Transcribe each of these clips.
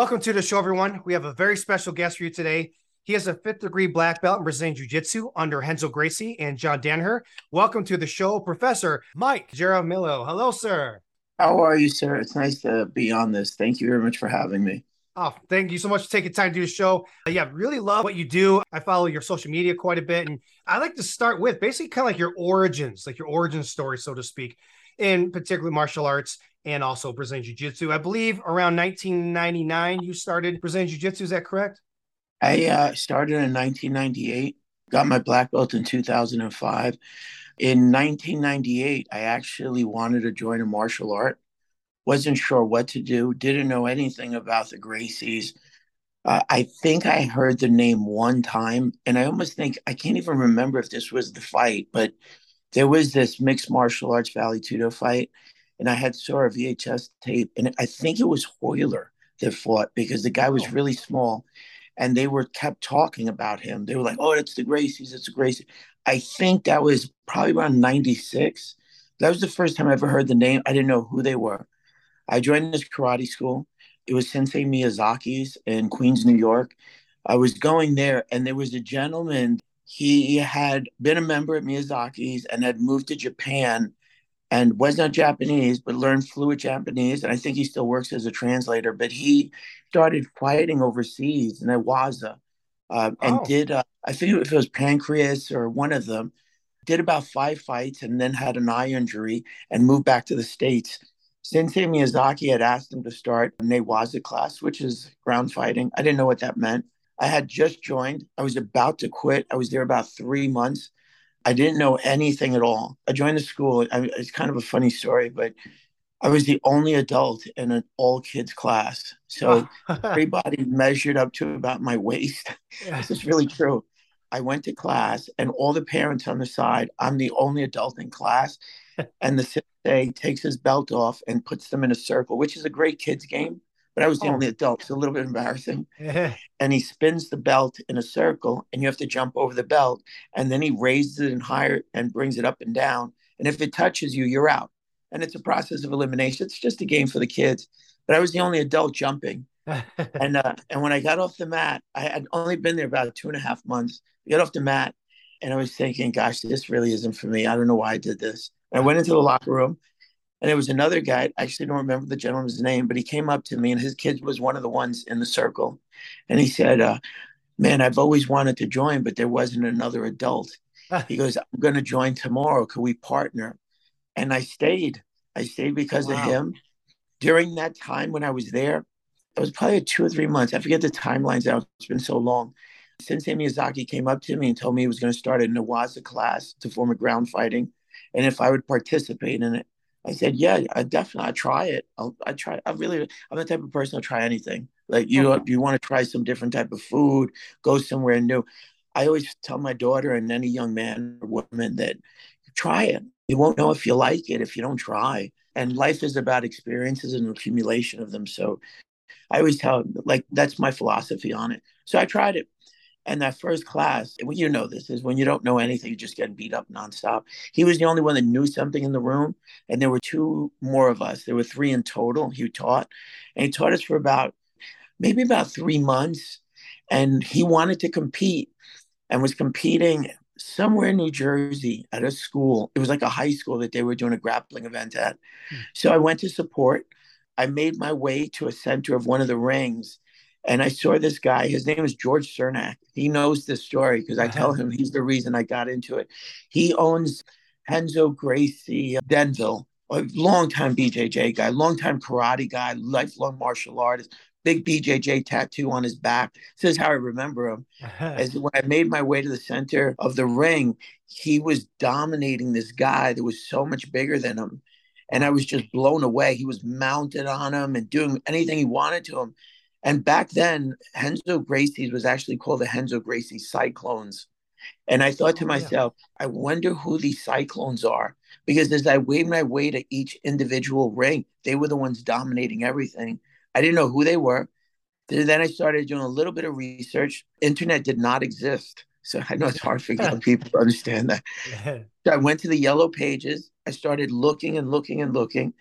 Welcome to the show, everyone. We have a very special guest for you today. He has a fifth degree black belt in Brazilian Jiu Jitsu under Renzo Gracie and John Danaher. Welcome to the show, Professor Mike Jaramillo. Hello, sir. How are you, sir? It's nice to be on this. Thank you very much for having me. Oh, thank you so much for taking time to do the show. Uh, yeah, really love what you do. I follow your social media quite a bit. And I like to start with basically kind of like your origins, like your origin story, so to speak, in particularly martial arts and also Brazilian Jiu Jitsu. I believe around 1999 you started Brazilian Jiu Jitsu. Is that correct? I uh, started in 1998, got my black belt in 2005. In 1998, I actually wanted to join a martial art. Wasn't sure what to do, didn't know anything about the Gracies. Uh, I think I heard the name one time, and I almost think I can't even remember if this was the fight, but there was this mixed martial arts Vale Tudo fight, and I had saw a VHS tape, and I think it was Royler that fought because the guy was oh. really small, and they were kept talking about him. They were like, "Oh, it's the Gracies, it's the Gracies." I think that was probably around '96. That was the first time I ever heard the name. I didn't know who they were. I joined this karate school. It was Sensei Miyazaki's in Queens, New York. I was going there, and there was a gentleman. He had been a member at Miyazaki's and had moved to Japan and was not Japanese, but learned fluent Japanese. And I think he still works as a translator. But he started fighting overseas in Iwaza uh, and oh. did, uh, I think if it was Pancrase or one of them, did about five fights and then had an eye injury and moved back to the States. Sensei Miyazaki had asked him to start a Newaza class, which is ground fighting. I didn't know what that meant. I had just joined. I was about to quit. I was there about three months I didn't know anything at all. I joined the school. I, it's kind of a funny story, but I was the only adult in an all kids class. So everybody measured up to about my waist. this is really true. I went to class, and all the parents on the side, I'm the only adult in class. and the sensei takes his belt off and puts them in a circle, which is a great kids game but I was the oh. only adult. It's a little bit embarrassing. and he spins the belt in a circle, and you have to jump over the belt. And then he raises it and higher and brings it up and down. And if it touches you, you're out. And it's a process of elimination. It's just a game for the kids. But I was the only adult jumping. and uh, and when I got off the mat, I had only been there about two and a half months. I got off the mat, and I was thinking, "Gosh, this really isn't for me. I don't know why I did this." And I went into the locker room, and there was another guy, I actually don't remember the gentleman's name, but he came up to me and his kid was one of the ones in the circle. And he said, uh, Man, I've always wanted to join, but there wasn't another adult. he goes, I'm going to join tomorrow. Could we partner? And I stayed. I stayed because wow. of him. During that time when I was there, it was probably two or three months. I forget the timelines now. It's been so long. Sensei Miyazaki came up to me and told me he was going to start a Newaza class to form a ground fighting and if I would participate in it. I said, yeah, I definitely I try it. I'll, I try. I really, I'm the type of person to try anything. Like you, okay. you want to try some different type of food, go somewhere new. I always tell my daughter and any young man or woman that try it. You won't know if you like it if you don't try. And life is about experiences and accumulation of them. So I always tell like that's my philosophy on it. So I tried it. And that first class, you know this is when you don't know anything, you just getting beat up nonstop. He was the only one that knew something in the room, and there were two more of us. There were three in total. He taught, and he taught us for about maybe about three months. And he wanted to compete, and was competing somewhere in New Jersey at a school. It was like a high school that they were doing a grappling event at. Hmm. So I went to support. I made my way to a center of one of the rings and I saw this guy, his name is George Cernak. He knows this story because I tell uh-huh. him he's the reason I got into it. He owns Renzo Gracie Denville, a longtime BJJ guy, longtime karate guy, lifelong martial artist, big BJJ tattoo on his back. This is how I remember him. Uh-huh. As when I made my way to the center of the ring, he was dominating this guy that was so much bigger than him. And I was just blown away. He was mounted on him and doing anything he wanted to him. And back then, Renzo Gracie's was actually called the Renzo Gracie Cyclones. And I thought to oh, myself, yeah. I wonder who these cyclones are. Because as I weighed my way to each individual ring, they were the ones dominating everything. I didn't know who they were. Then I started doing a little bit of research. Internet did not exist. So I know it's hard for young people to understand that. So I went to the yellow pages. I started looking and looking and looking.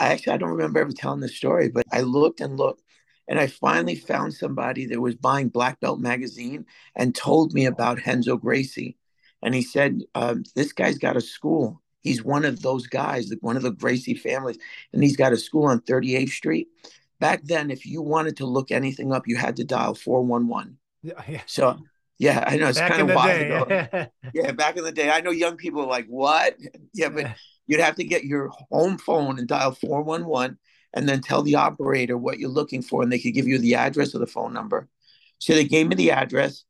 I actually I don't remember ever telling this story, but I looked and looked And I finally found somebody that was buying Black Belt magazine and told me about Renzo Gracie. And he said, um, This guy's got a school. He's one of those guys, one of the Gracie families, and he's got a school on 38th Street. Back then, if you wanted to look anything up, you had to dial 411. Yeah. So, yeah, I know it's kind of wild. yeah, back in the day. I know young people are like, what? Yeah, but you'd have to get your home phone and dial 411 and then tell the operator what you're looking for, and they could give you the address or the phone number. So they gave me the address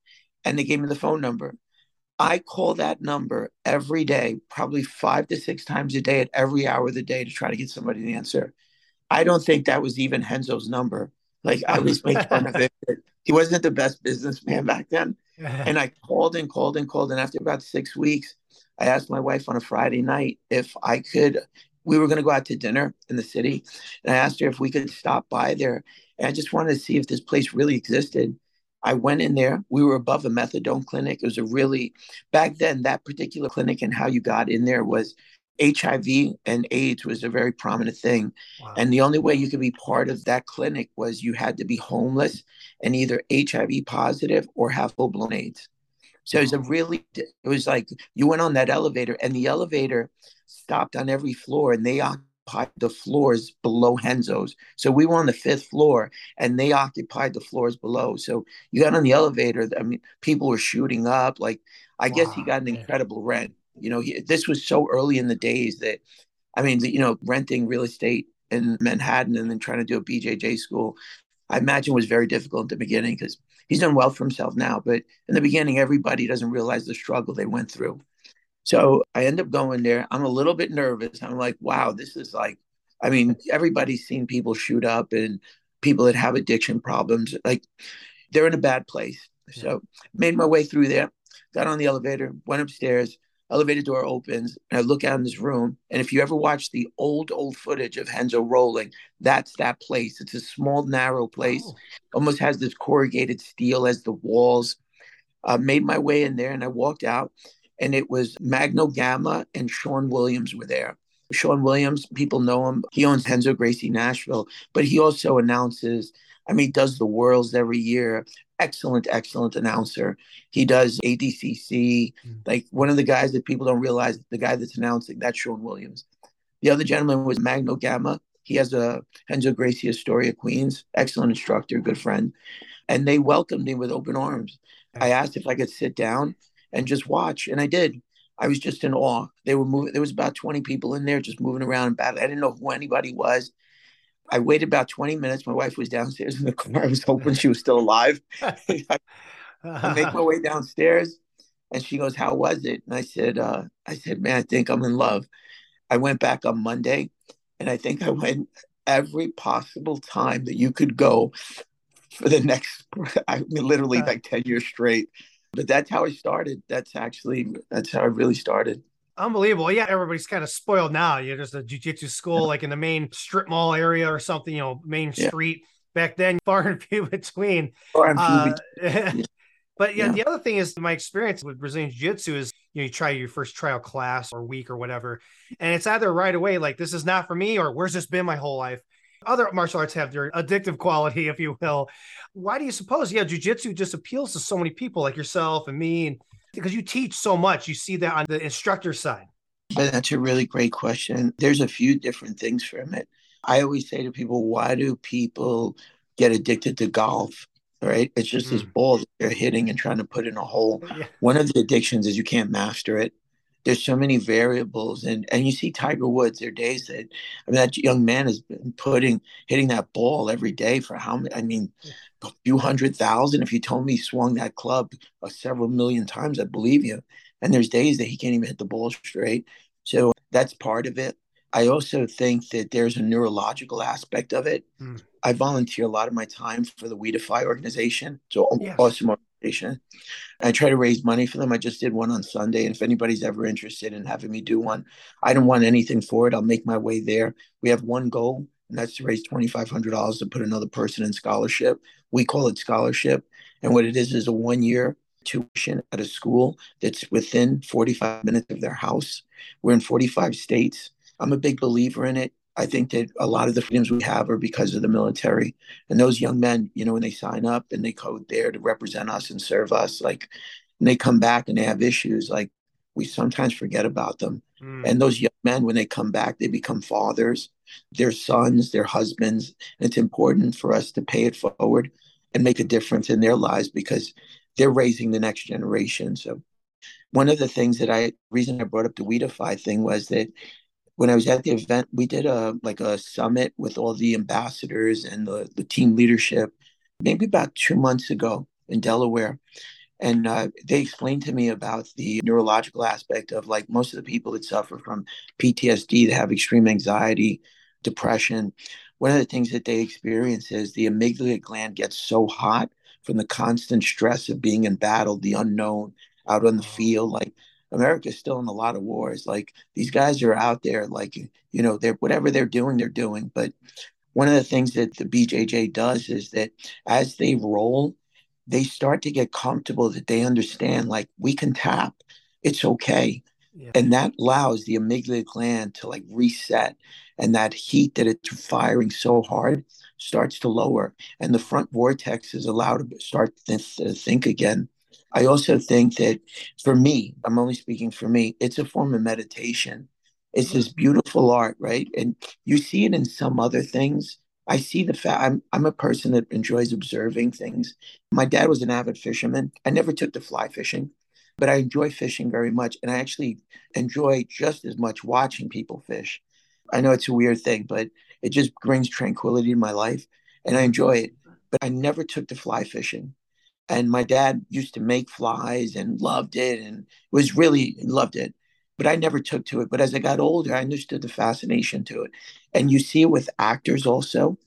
and they gave me the phone number. I call that number every day, probably five to six times a day at every hour of the day to try to get somebody to answer. I don't think that was even Renzo's number. Like I was making fun of it. He wasn't the best businessman back then. And I called and called and called. And after about six weeks, I asked my wife on a Friday night if I could we were going to go out to dinner in the city and i asked her if we could stop by there. And i just wanted to see if this place really existed. I went in there. We were above a methadone clinic. It was a really back then that particular clinic and how you got in there was hiv and aids was a very prominent thing. Wow. and the only way you could be part of that clinic was you had to be homeless and either hiv positive or have full-blown aids so it was a really, it was like you went on that elevator and the elevator stopped on every floor and they occupied the floors below Renzo's. So we were on the fifth floor and they occupied the floors below. So you got on the elevator. I mean, people were shooting up. Like, I wow, guess he got an incredible rent. You know, he, this was so early in the days that, I mean, you know, renting real estate in Manhattan and then trying to do a BJJ school, I imagine was very difficult at the beginning because he's done well for himself now. But in the beginning, everybody doesn't realize the struggle they went through. So I end up going there. I'm a little bit nervous. I'm like, wow, this is like, I mean, everybody's seen people shoot up and people that have addiction problems. Like they're in a bad place. So made my way through there, got on the elevator, went upstairs, elevator door opens, and I look out in this room. And if you ever watch the old, old footage of Renzo rolling, that's that place. It's a small, narrow place, oh. almost has this corrugated steel as the walls. Uh, made my way in there and I walked out, and it was Magno Gama and Sean Williams were there. Sean Williams, people know him. He owns Renzo Gracie Nashville, but he also announces I mean, he does the Worlds every year. Excellent, excellent announcer. He does ADCC. Mm. Like one of the guys that people don't realize, the guy that's announcing, that's Sean Williams. The other gentleman was Magno Gama. He has a Renzo Gracie Astoria Queens, excellent instructor, good friend. And they welcomed me with open arms. I asked if I could sit down and just watch, and I did. I was just in awe. They were moving. There was about 20 people in there just moving around. I didn't know who anybody was. I waited about 20 minutes. My wife was downstairs in the car. I was hoping she was still alive. I make my way downstairs and she goes, How was it? And I said, uh, I said, Man, I think I'm in love. I went back on Monday and I think I went every possible time that you could go for the next I mean literally like 10 years straight. But that's how I started. That's actually that's how I really started. Unbelievable. Yeah, everybody's kind of spoiled now. You know, there's a jujitsu school like in the main strip mall area or something, you know, main yeah. street. Back then, far and few between. Far and few uh, between. but yeah, yeah, the other thing is my experience with Brazilian Jiu-Jitsu is you know, you try your first trial class or week or whatever, and it's either right away, like this is not for me, or where's this been my whole life? Other martial arts have their addictive quality, if you will. Why do you suppose? Yeah, jujitsu just appeals to so many people like yourself and me and because you teach so much. You see that on the instructor side. That's a really great question. There's a few different things from it. I always say to people, why do people get addicted to golf? Right? It's just mm. this ball that they're hitting and trying to put in a hole. Yeah. One of the addictions is you can't master it. There's so many variables, and and you see Tiger Woods. There are days that I mean that young man has been putting hitting that ball every day for how many? I mean, a few hundred thousand. If you told me he swung that club uh, several million times, I'd believe you. And there's days that he can't even hit the ball straight. So that's part of it. I also think that there's a neurological aspect of it. Mm. I volunteer a lot of my time for the We Defy organization. So yes. awesome organization. I try to raise money for them. I just did one on Sunday. And if anybody's ever interested in having me do one, I don't want anything for it. I'll make my way there. We have one goal and that's to raise $2,500 to put another person in scholarship. We call it scholarship. And what it is is a one year tuition at a school that's within 45 minutes of their house. We're in 45 states. I'm a big believer in it. I think that a lot of the freedoms we have are because of the military. And those young men, you know, when they sign up and they go there to represent us and serve us, like, and they come back and they have issues, like, we sometimes forget about them. Mm. And those young men, when they come back, they become fathers, their sons, their husbands. And it's important for us to pay it forward and make a difference in their lives because they're raising the next generation. So, one of the things that I, reason I brought up the We Defy thing was that when I was at the event, we did a like a summit with all the ambassadors and the, the team leadership, maybe about two months ago in Delaware. And uh, they explained to me about the neurological aspect of like most of the people that suffer from PTSD, that have extreme anxiety, depression. One of the things that they experience is the amygdala gland gets so hot from the constant stress of being in battle, the unknown out on the field. Like America's still in a lot of wars. Like these guys are out there, like you know, they're whatever they're doing, they're doing. But one of the things that the BJJ does is that as they roll, they start to get comfortable that they understand, like we can tap, it's okay. Yeah. And that allows the amygdala gland to like reset, and that heat that it's firing so hard starts to lower, and the front cortex is allowed to start to think again. I also think that for me, I'm only speaking for me, it's a form of meditation. It's this beautiful art, right? And you see it in some other things. I see the fact I'm I'm a person that enjoys observing things. My dad was an avid fisherman. I never took to fly fishing, but I enjoy fishing very much. And I actually enjoy just as much watching people fish. I know it's a weird thing, but it just brings tranquility to my life and I enjoy it. But I never took to fly fishing and my dad used to make flies and loved it and was really loved it but i never took to it but as i got older i understood the fascination to it and you see it with actors also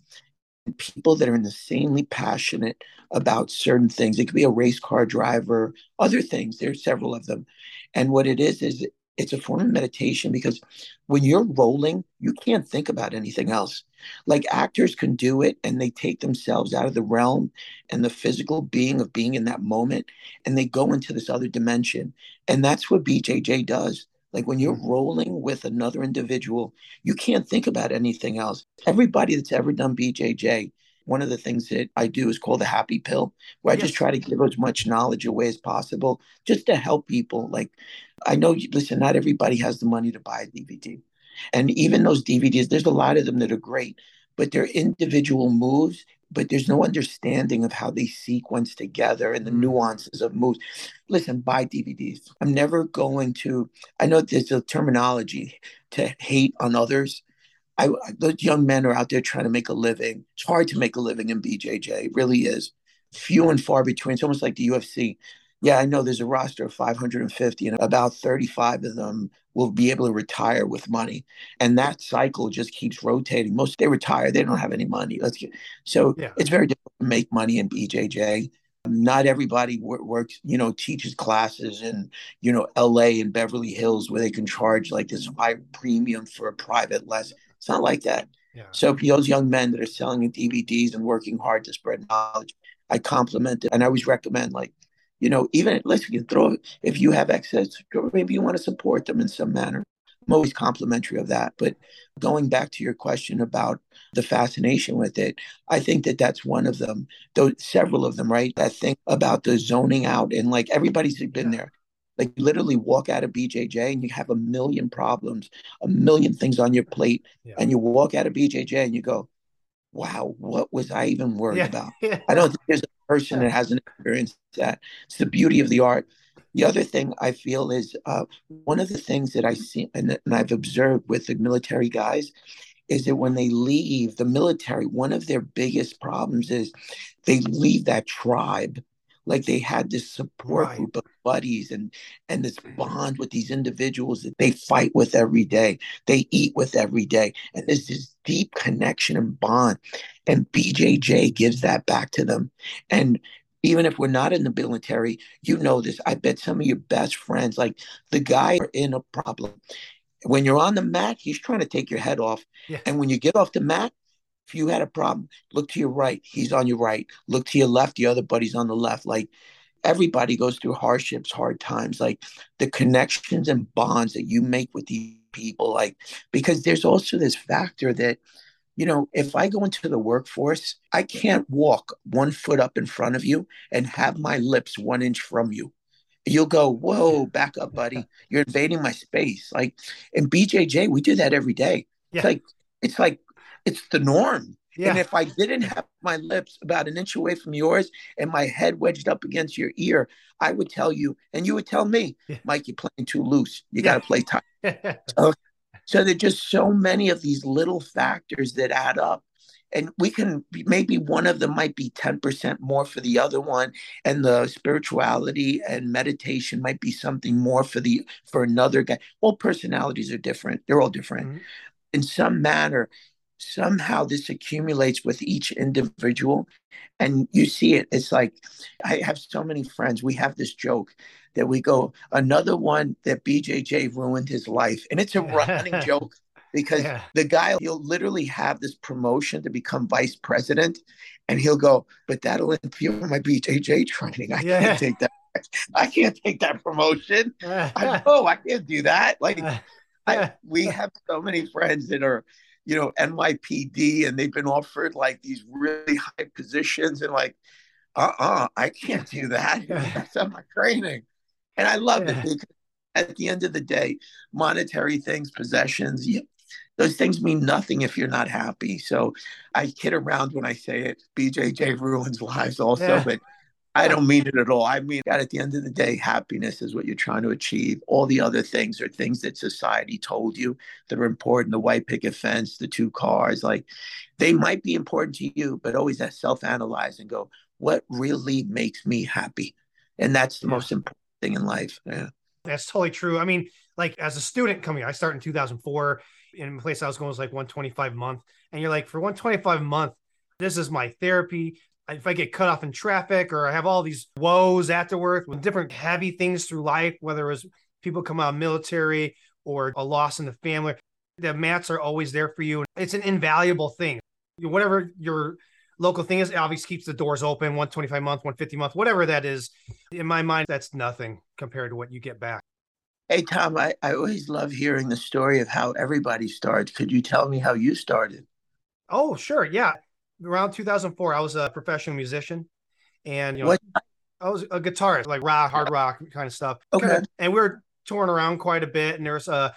people that are insanely passionate about certain things it could be a race car driver other things there's several of them and what it is is it's a form of meditation because when you're rolling, you can't think about anything else. Like actors can do it and they take themselves out of the realm and the physical being of being in that moment and they go into this other dimension. And that's what BJJ does. Like when you're rolling with another individual, you can't think about anything else. Everybody that's ever done BJJ one of the things that I do is called the happy pill, where I yes. just try to give as much knowledge away as possible just to help people. Like, I know, listen, not everybody has the money to buy a DVD. And even those DVDs, there's a lot of them that are great, but they're individual moves, but there's no understanding of how they sequence together and the mm. nuances of moves. Listen, buy DVDs. I'm never going to, I know there's a terminology to hate on others I, those young men are out there trying to make a living. It's hard to make a living in BJJ. It really is. Few and far between. It's almost like the UFC. Yeah, I know there's a roster of 550, and about 35 of them will be able to retire with money. And that cycle just keeps rotating. Most they retire, they don't have any money. Let's get, so yeah. it's very difficult to make money in BJJ. Not everybody works, you know, teaches classes in, you know, LA and Beverly Hills where they can charge like this high premium for a private lesson it's not like that. Yeah. So those young men that are selling DVDs and working hard to spread knowledge, I compliment it. And I always recommend like, you know, even let's you throw if you have excess, maybe you want to support them in some manner. I'm always complimentary of that. But going back to your question about the fascination with it, I think that that's one of them. Though several of them, right? That thing about the zoning out and like everybody's been there. Like literally walk out of BJJ and you have a million problems, a million things on your plate, yeah. and you walk out of BJJ and you go, "Wow, what was I even worried yeah. about?" I don't think there's a person that hasn't experienced that. It's the beauty of the art. The other thing I feel is uh, one of the things that I see and, and I've observed with the military guys is that when they leave the military, one of their biggest problems is they leave that tribe like they had this support right. group of buddies and and this mm-hmm. bond with these individuals that they fight with every day. They eat with every day. And there's this deep connection and bond. And bjj gives that back to them. And even if we're not in the military you know this. I bet some of your best friends like the guy are in a problem when you're on the mat he's trying to take your head off. Yeah. and when you get off the mat if you had a problem, look to your right, he's on your right. Look to your left, the other buddy's on the left. Like everybody goes through hardships, hard times. Like the connections and bonds that you make with these people like because there's also this factor that you know if i go into the workforce i can't walk one foot up in front of you and have my lips one inch from you you'll go whoa back up buddy you're invading my space like in bjj we do that every day yeah. it's like it's like it's the norm yeah. And if I didn't have my lips about an inch away from yours and my head wedged up against your ear, I would tell you, and you would tell me, yeah. Mike, you're playing too loose. You yeah. got to play tight. so, so there's just so many of these little factors that add up. And we can maybe one of them might be 10% more for the other one, and the spirituality and meditation might be something more for the for another guy. All personalities are different. They're all different. Mm-hmm. In some manner, somehow this accumulates with each individual. And you see it it's like i have so many friends we have this joke that we go another one that bjj ruined his life. And it's a running joke because yeah. the guy he'll literally have this promotion to become vice president and he'll go but that'll interfere with my bjj training. I yeah. can't take that i can't take that promotion. I know i can't do that. Like I, we have so many friends that are you know, NYPD and they've been offered like these really high positions and like, uh-uh, I can't do that. That's not my training. And I love yeah. it because at the end of the day, monetary things, possessions, you, those things mean nothing if you're not happy. So I kid around when I say it. BJJ ruins lives also, yeah. but I don't mean it at all. I mean, that at the end of the day, happiness is what you're trying to achieve. All the other things are things that society told you that are important. The white picket fence, the two cars, like they might be important to you, but always that self analyze and go, what really makes me happy? And that's the yeah. most important thing in life. Yeah. That's totally true. I mean, like as a student coming, I started in 2004. In place I was going was like 125 a month. And you're like, for 125 a month, this is my therapy if I get cut off in traffic or I have all these woes afterwards with different heavy things through life, whether it was people come out of military or a loss in the family, the mats are always there for you. It's an invaluable thing. Whatever your local thing is, obviously keeps the doors open 125 month, 150 month, whatever that is. In my mind, that's nothing compared to what you get back. Hey, Tom, I, I always love hearing the story of how everybody starts. Could you tell me how you started? Oh, sure. Yeah around 2004, I was a professional musician, and you know, what? I was a guitarist, like rock, hard rock kind of stuff. Okay. And we were touring around quite a bit, and there's a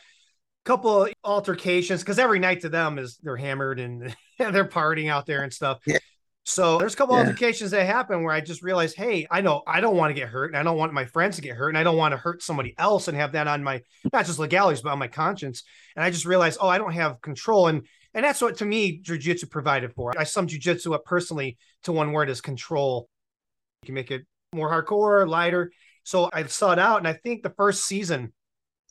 couple altercations because every night to them is they're hammered and they're partying out there and stuff. Yeah. So there's a couple yeah. altercations that happen where I just realized, hey, I know I don't want to get hurt, and I don't want my friends to get hurt, and I don't want to hurt somebody else and have that on my not just legalities but on my conscience. And I just realized, oh, I don't have control. And and that's what to me jujitsu provided for. I sum jujitsu up personally to one word is control. You can make it more hardcore, lighter. So I sought out, and I think the first season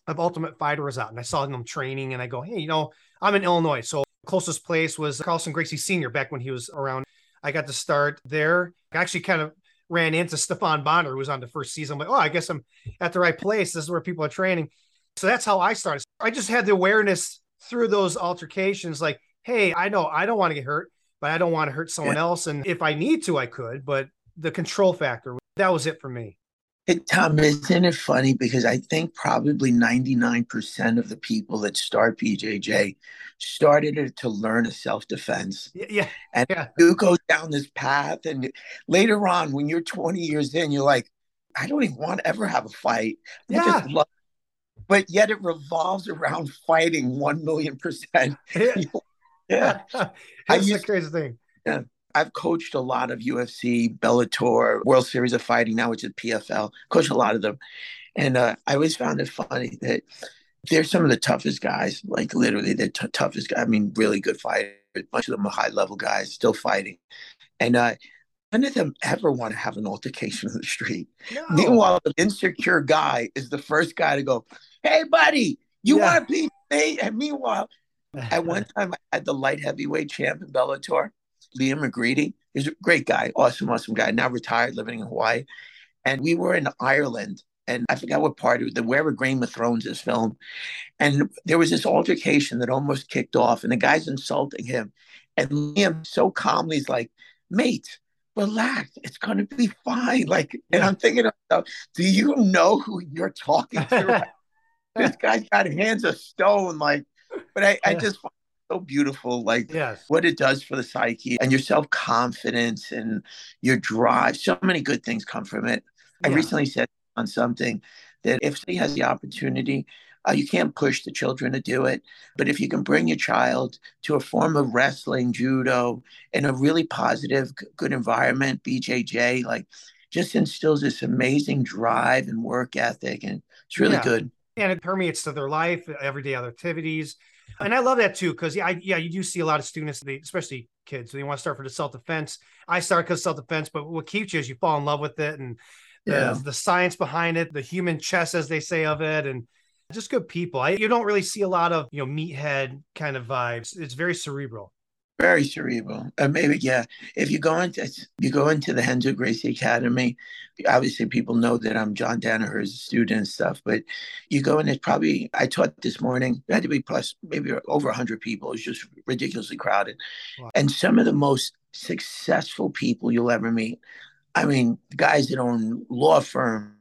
of Ultimate Fighter was out, and I saw them training, and I go, hey, you know, I'm in Illinois, so closest place was Carlson Gracie Senior back when he was around. I got to start there. I actually kind of ran into Stefan Bonnar, who was on the first season. I'm like, oh, I guess I'm at the right place. This is where people are training. So that's how I started. I just had the awareness through those altercations like hey i know i don't want to get hurt but i don't want to hurt someone yeah. else and if i need to i could but the control factor that was it for me hey, tom isn't it funny because i think probably 99% of the people that start bjj started it to learn a self-defense yeah and yeah. you go down this path and later on when you're 20 years in you're like i don't even want to ever have a fight i yeah. just love but yet it revolves around fighting 1 million percent. yeah. That's the crazy thing. Yeah. I've coached a lot of UFC, Bellator, World Series of Fighting, now which is PFL, coached a lot of them. And uh, I always found it funny that they're some of the toughest guys, like literally the t- toughest guys. I mean, really good fighters. A bunch of them are high level guys, still fighting. And uh, none of them ever want to have an altercation in the street. No. Meanwhile, the insecure guy is the first guy to go, hey, buddy, you yeah. want to be me? And meanwhile, at one time, I had the light heavyweight champ in Bellator, Liam McGeary. He's a great guy, awesome, awesome guy, now retired, living in Hawaii. And we were in Ireland, and I forgot what part of the wherever Game of Thrones is filmed. And there was this altercation that almost kicked off, and the guy's insulting him. And Liam so calmly is like, mate, relax. It's going to be fine. Like, and I'm thinking, do you know who you're talking to? this guy's got hands of stone. Like, but I, I just so beautiful, like yes. what it does for the psyche and your self confidence and your drive. So many good things come from it. Yeah. I recently said on something that if he has the opportunity, uh, you can't push the children to do it. But if you can bring your child to a form of wrestling, judo, in a really positive, good environment, BJJ, like just instills this amazing drive and work ethic. And it's really yeah. good. And it permeates to their life, everyday other activities. Mm-hmm. And I love that too, because yeah, I, yeah, you do see a lot of students, they, especially kids, they want to start for the self defense. I started because self defense, but what keeps you is you fall in love with it and the, yeah. the science behind it, the human chess, as they say of it, and just good people. I, you don't really see a lot of you know meathead kind of vibes. It's very cerebral. Very cerebral. Uh, maybe yeah. If you go into you go into the Renzo Gracie Academy, obviously people know that I'm John Danaher's student and stuff. But you go in, it's probably I taught this morning. It had to be plus maybe over hundred people. It's just ridiculously crowded, wow. and some of the most successful people you'll ever meet. I mean, guys that own law firm,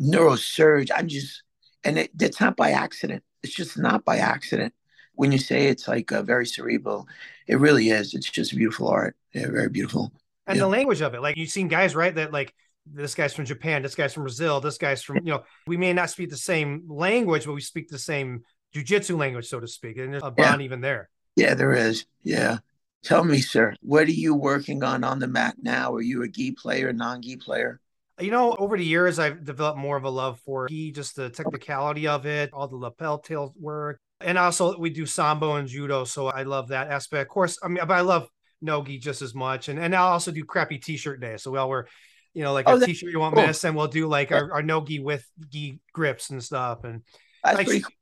neurosurge. I'm just, and it, it's not by accident. It's just not by accident when you say it's like a very cerebral, it really is. It's just beautiful art. Yeah, very beautiful. And yeah. the language of it, like you've seen guys, right? That like this guy's from Japan, this guy's from Brazil, this guy's from, you know, we may not speak the same language, but we speak the same jujitsu language, so to speak. And there's a bond yeah. even there. Yeah, there is. Yeah. Tell me, sir, what are you working on on the mat now? Are you a gi player, non gi player? You know, over the years, I've developed more of a love for gi, just the technicality of it, all the lapel tail work, and also we do sambo and judo, so I love that aspect. Of course, I mean, but I love nogi just as much, and and I also do crappy t-shirt day. So we all wear, you know, like oh, a t-shirt you won't cool. miss, and we'll do like our, our nogi with gi grips and stuff, and that's like, pretty cool.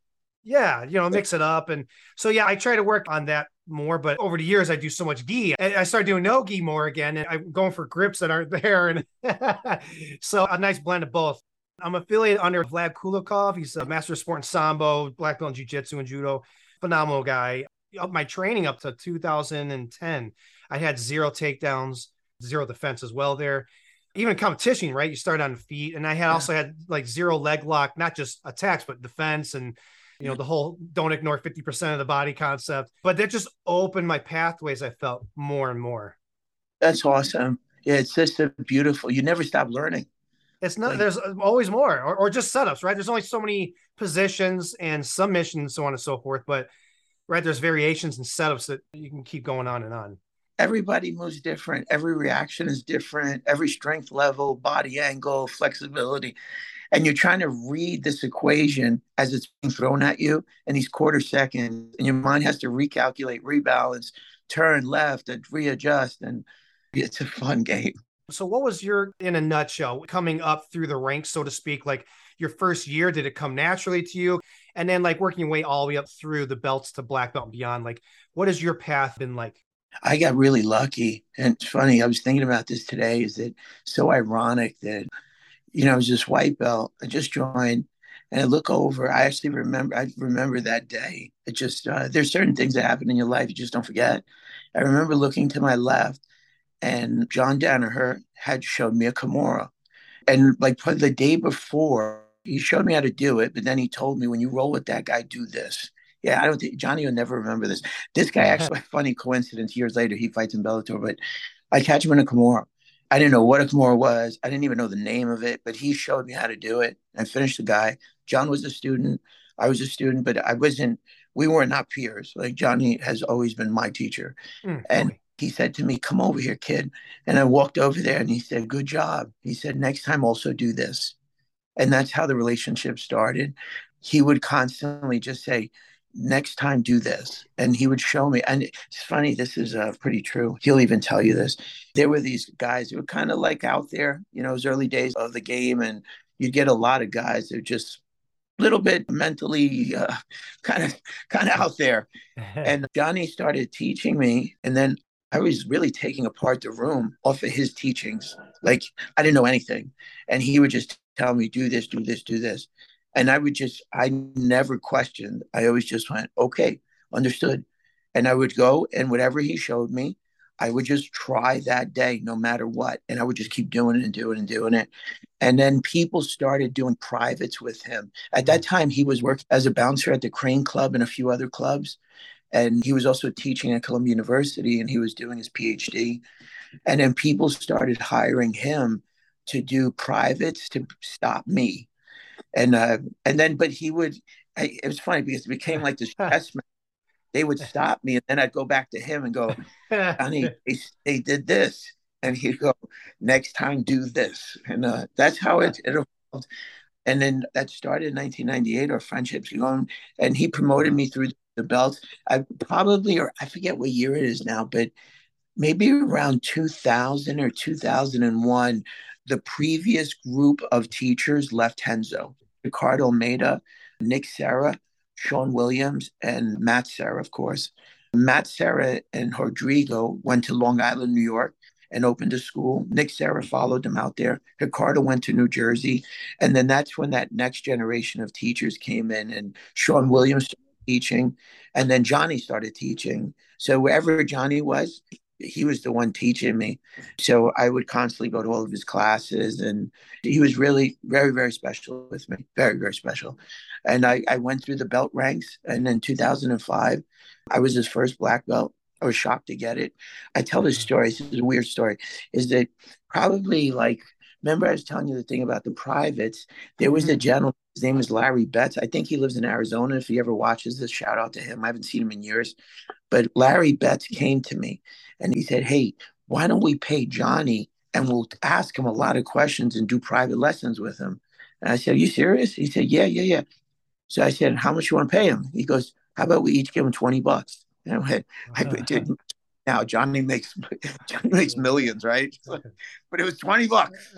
yeah, you know, mix it up, and so yeah, I try to work on that more. But over the years, I do so much gi, I started doing no gi more again, and I'm going for grips that aren't there, and so a nice blend of both. I'm affiliated under Vlad Koulikov. He's a master of sport in Sambo, black belt in Jiu Jitsu and Judo. Phenomenal guy. Up My training up to 2010, I had zero takedowns, zero defense as well there. Even competition, right? You start on feet. And I had yeah. also had like zero leg lock, not just attacks, but defense and you know the whole don't ignore 50% of the body concept but that just opened my pathways i felt more and more that's awesome yeah it's just a beautiful you never stop learning it's not. Like, there's uh, always more, or, or just setups, right? There's only so many positions and submissions, so on and so forth. But right, there's variations and setups that you can keep going on and on. Everybody moves different. Every reaction is different. Every strength level, body angle, flexibility, and you're trying to read this equation as it's being thrown at you in these quarter seconds, and your mind has to recalculate, rebalance, turn left, and readjust, and it's a fun game. So, what was your, in a nutshell, coming up through the ranks, so to speak? Like your first year, did it come naturally to you? And then, like working your way all the way up through the belts to black belt and beyond, like what has your path been like? I got really lucky. And it's funny, I was thinking about this today. Is it so ironic that, you know, I was just white belt. I just joined and I look over. I actually remember, I remember that day. It just, uh, there's certain things that happen in your life you just don't forget. I remember looking to my left and John Danaher had showed me a Kimura. And like the day before, he showed me how to do it, but then he told me when you roll with that guy, do this. Yeah, I don't think Johnny will never remember this. This guy actually, funny coincidence, years later, he fights in Bellator, but I catch him in a Kimura. I didn't know what a Kimura was. I didn't even know the name of it, but he showed me how to do it. I finished the guy. John was a student. I was a student, but I wasn't, we were not peers. Like Johnny has always been my teacher. Mm, and he said to me, Come over here, kid. And I walked over there and he said, Good job. He said, Next time, also do this. And that's how the relationship started. He would constantly just say, Next time, do this. And he would show me. And it's funny, this is uh, pretty true. He'll even tell you this. There were these guys who were kind of like out there, you know, it was early days of the game. And you'd get a lot of guys that just a little bit mentally uh, kind of kind of out there and johnny started teaching me and then I was really taking apart the room off of his teachings. Like I didn't know anything. And he would just tell me, do this, do this, do this. And I would just, I never questioned. I always just went, okay, understood. And I would go and whatever he showed me, I would just try that day no matter what. And I would just keep doing it and doing it and doing it. And then people started doing privates with him. At that mm. time, he was working as a bouncer at the Crane Club and a few other clubs. And he was also teaching at Columbia University and he was doing his PhD. And then people started hiring him to do privates to stop me. And uh, and then, but he would. I, it was funny because it became like this chess match they would stop me, and then I'd go back to him and go, "Johnny, they, they did this," and he'd go, "Next time, do this," and uh, that's how it, it evolved. And then that started in 1998. Our friendships going, and he promoted me through the belts. I probably, or I forget what year it is now, but maybe around 2000 or 2001, the previous group of teachers left Renzo. Ricardo Almeida, Nick Serra, Sean Williams, and Matt Serra, of course. Matt Serra and Rodrigo went to Long Island, New York, and opened a school. Nick Serra followed them out there. Ricardo went to New Jersey. And then that's when that next generation of teachers came in, and Sean Williams teaching. And then Johnny started teaching. So wherever Johnny was, he was the one teaching me. So I would constantly go to all of his classes, and he was really very, very special with me. Very, very special. And I, I went through the belt ranks. And in 2005, I was his first black belt. I was shocked to get it. I tell this mm. story. This is a weird story. Is that probably like, remember I was telling you the thing about the privates? There was a mm-hmm. gentleman, his name is Larry Betts. I think he lives in Arizona. If he ever watches this, shout out to him. I haven't seen him in years. But Larry Betts came to me and he said, Hey, why don't we pay Johnny and we'll ask him a lot of questions and do private lessons with him? And I said, Are you serious? He said, Yeah, yeah, yeah. So I said, How much you want to pay him? He goes, How about we each give him 20 bucks? And I went, I did now Johnny makes Johnny makes millions, right? but it was 20 bucks.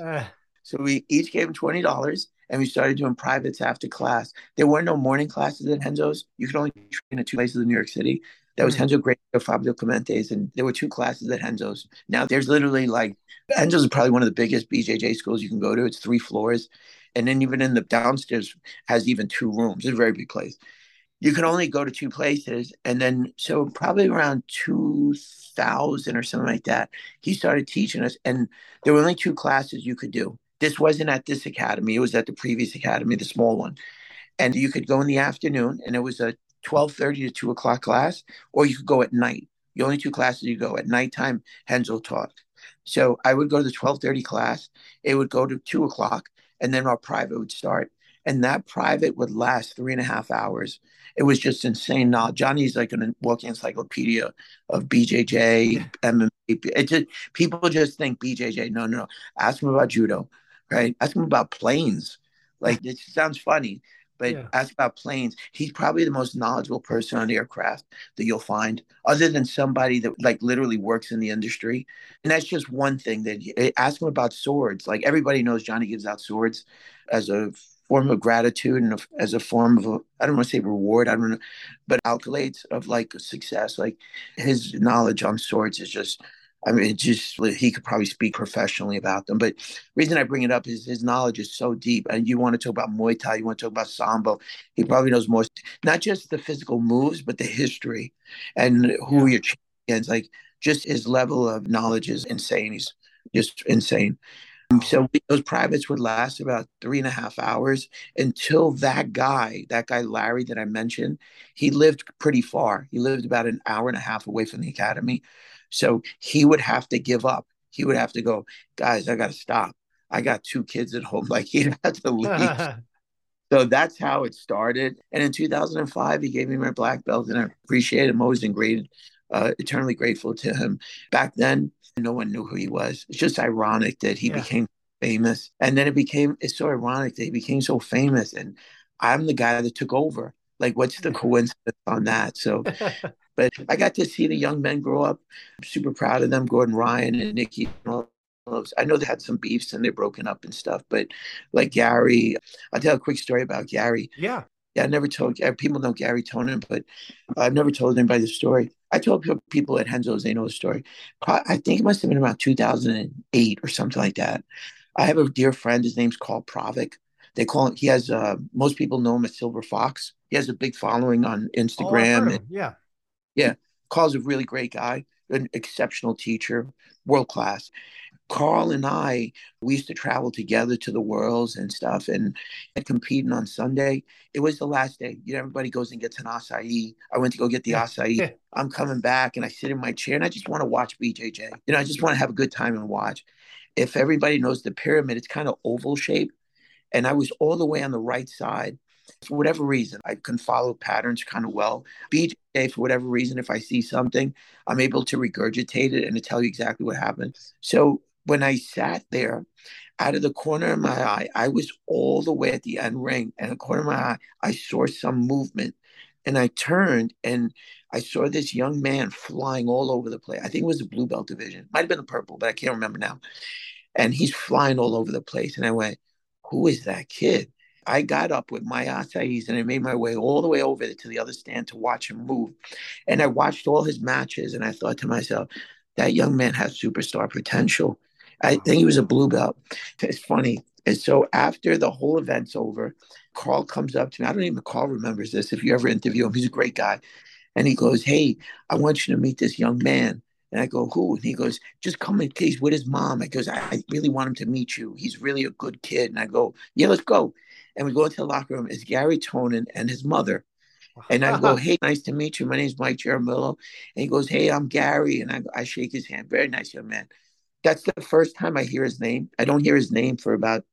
So we each gave him twenty dollars and we started doing privates after class. There were no morning classes at Renzo's. You could only train at two places in New York City. That was mm-hmm. Renzo Gracie, Fabio Clemente's, and there were two classes at Renzo's. Now there's literally like Renzo's is probably one of the biggest BJJ schools you can go to. It's three floors, and then even in the downstairs has even two rooms. It's a very big place. You could only go to two places, and then so probably around two thousand or something like that, he started teaching us, and there were only two classes you could do. This wasn't at this academy; it was at the previous academy, the small one, and you could go in the afternoon, and it was a 12.30 to 2 o'clock class, or you could go at night. The only two classes you go at nighttime, Renzo taught. So I would go to the 12.30 class. It would go to 2 o'clock, and then our private would start. And that private would last three and a half hours. It was just insane knowledge. Johnny's like a walking encyclopedia of BJJ, MMA. It just, people just think BJJ. No, no, no. Ask him about judo, right? Ask him about planes. Like it sounds funny, but yeah. ask about planes. He's probably the most knowledgeable person on aircraft that you'll find, other than somebody that like literally works in the industry. And that's just one thing that ask him about swords. Like everybody knows Johnny gives out swords as a form of gratitude and as a form of I don't want to say reward, I don't know, but accolades of like success. Like his knowledge on swords is just I mean, just he could probably speak professionally about them. But reason I bring it up is his knowledge is so deep. And you want to talk about Muay Thai, you want to talk about Sambo. He probably knows more, not just the physical moves, but the history and who you're against. Like just his level of knowledge is insane. He's just insane. So those privates would last about three and a half hours until that guy, that guy Larry that I mentioned, he lived pretty far. He lived about an hour and a half away from the academy. So he would have to give up. He would have to go, guys, I got to stop. I got two kids at home. Like he had to leave. so that's how it started. And in 2005, he gave me my black belt, and I appreciate him. Always been great, uh, eternally grateful to him. Back then, no one knew who he was. It's just ironic that he yeah. became famous, and then it became. It's so ironic that he became so famous, and I'm the guy that took over. Like, what's the coincidence on that? So But I got to see the young men grow up. I'm super proud of them, Gordon Ryan and Nikki. I know they had some beefs and they're broken up and stuff, but like Garry, I'll tell a quick story about Garry. Yeah. Yeah, I never told people know Garry Tonon, but I've never told anybody the story. I told people at Renzo's they know the story. I think it must have been about 2008 or something like that. I have a dear friend. His name's Carl Pravec. They call him. He has. Uh, most people know him as Silver Fox. He has a big following on Instagram. Oh, and, yeah. Yeah, Carl's a really great guy. an exceptional teacher, world class. Carl and I, we used to travel together to the worlds and stuff and, and competing on Sunday. It was the last day. You know, everybody goes and gets an acai. I went to go get the acai. I'm coming back and I sit in my chair and I just want to watch BJJ. You know, I just want to have a good time and watch. If everybody knows the pyramid, it's kind of oval shape. And I was all the way on the right side. For whatever reason, I can follow patterns kind of well. BJJ, for whatever reason, if I see something, I'm able to regurgitate it and to tell you exactly what happened. So when I sat there, out of the corner of my eye, I was all the way at the end ring, and the corner of my eye, I saw some movement. And I turned and I saw this young man flying all over the place. I think it was the blue belt division. Might have been the purple, but I can't remember now. And he's flying all over the place. And I went, Who is that kid? I got up with my acais and I made my way all the way over to the other stand to watch him move. And I watched all his matches and I thought to myself, that young man has superstar potential. I think he was a blue belt. It's funny. And so after the whole event's over, Carl comes up to me. I don't even Carl remembers this. If you ever interview him, he's a great guy. And he goes, Hey, I want you to meet this young man. And I go, Who? And he goes, Just come in case with his mom. I goes, I really want him to meet you. He's really a good kid. And I go, Yeah, let's go. And we go into the locker room. It's Garry Tonon and his mother. And I go, Hey, nice to meet you. My name's Mike Jaramillo. And he goes, Hey, I'm Garry. And I, I shake his hand. Very nice young man. That's the first time I hear his name. I don't hear his name for about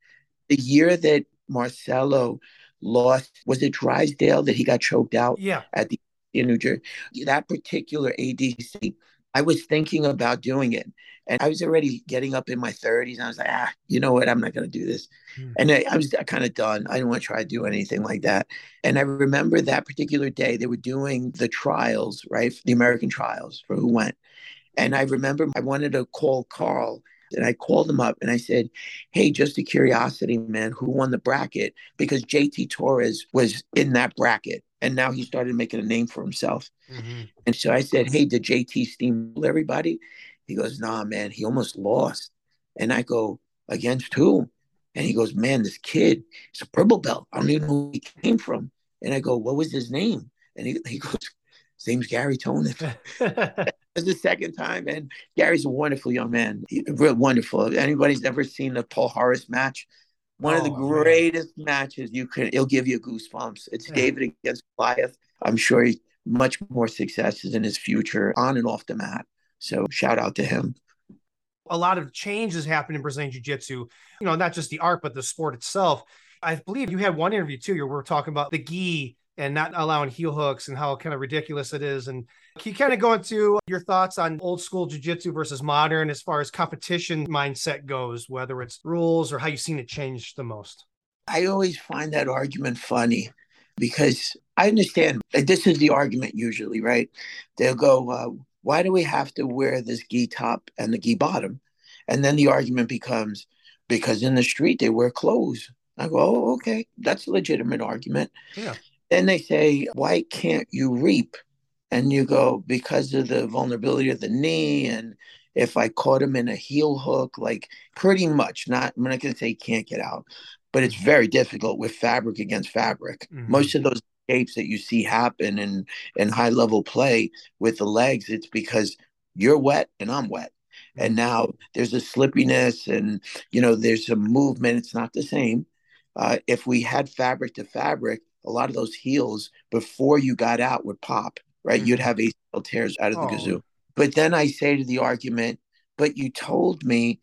the year that Marcelo lost. Was it Drysdale that he got choked out? Yeah. At the in New Jersey. That particular ADC, I was thinking about doing it. And I was already getting up in my 30s. I was like, ah, you know what? I'm not going to do this. Hmm. And I, I was kind of done. I didn't want to try to do anything like that. And I remember that particular day, they were doing the trials, right? The American trials for who went. And I remember I wanted to call Carl and I called him up and I said, Hey, just a curiosity, man, who won the bracket? Because JT Torres was in that bracket and now he started making a name for himself. Mm-hmm. And so I said, Hey, did JT steamroll everybody? He goes, Nah, man, he almost lost. And I go, Against who? And he goes, Man, this kid, it's a purple belt. I don't even know who he came from. And I go, What was his name? And he, he goes, His name's Garry Tonon. It's the second time, and Garry's a wonderful young man. Real wonderful. If anybody's ever seen the Palhares match, one oh, of the oh, greatest man. matches you can. It'll give you goosebumps. It's yeah. David against Goliath. I'm sure he's much more successes in his future on and off the mat. So shout out to him. A lot of changes happened in Brazilian Jiu Jitsu. You know, not just the art, but the sport itself. I believe you had one interview too. You were talking about the gi and not allowing heel hooks and how kind of ridiculous it is. And can you kind of go into your thoughts on old school jujitsu versus modern as far as competition mindset goes, whether it's rules or how you've seen it change the most? I always find that argument funny because I understand this is the argument usually, right? They'll go, uh, why do we have to wear this gi top and the gi bottom? And then the argument becomes because in the street they wear clothes. I go, oh, okay, that's a legitimate argument. Yeah. Then they say, why can't you reap? And you go, because of the vulnerability of the knee. And if I caught him in a heel hook, like pretty much not, I'm not going to say he can't get out, but it's very difficult with fabric against fabric. Mm-hmm. Most of those escapes that you see happen in, in high level play with the legs, it's because you're wet and I'm wet and mm-hmm. now there's a slippiness and you know there's some movement it's not the same uh, if we had fabric to fabric a lot of those heels before you got out would pop, right? Mm-hmm. You'd have ACL tears out of the oh. kazoo. But then I say to the argument, but you told me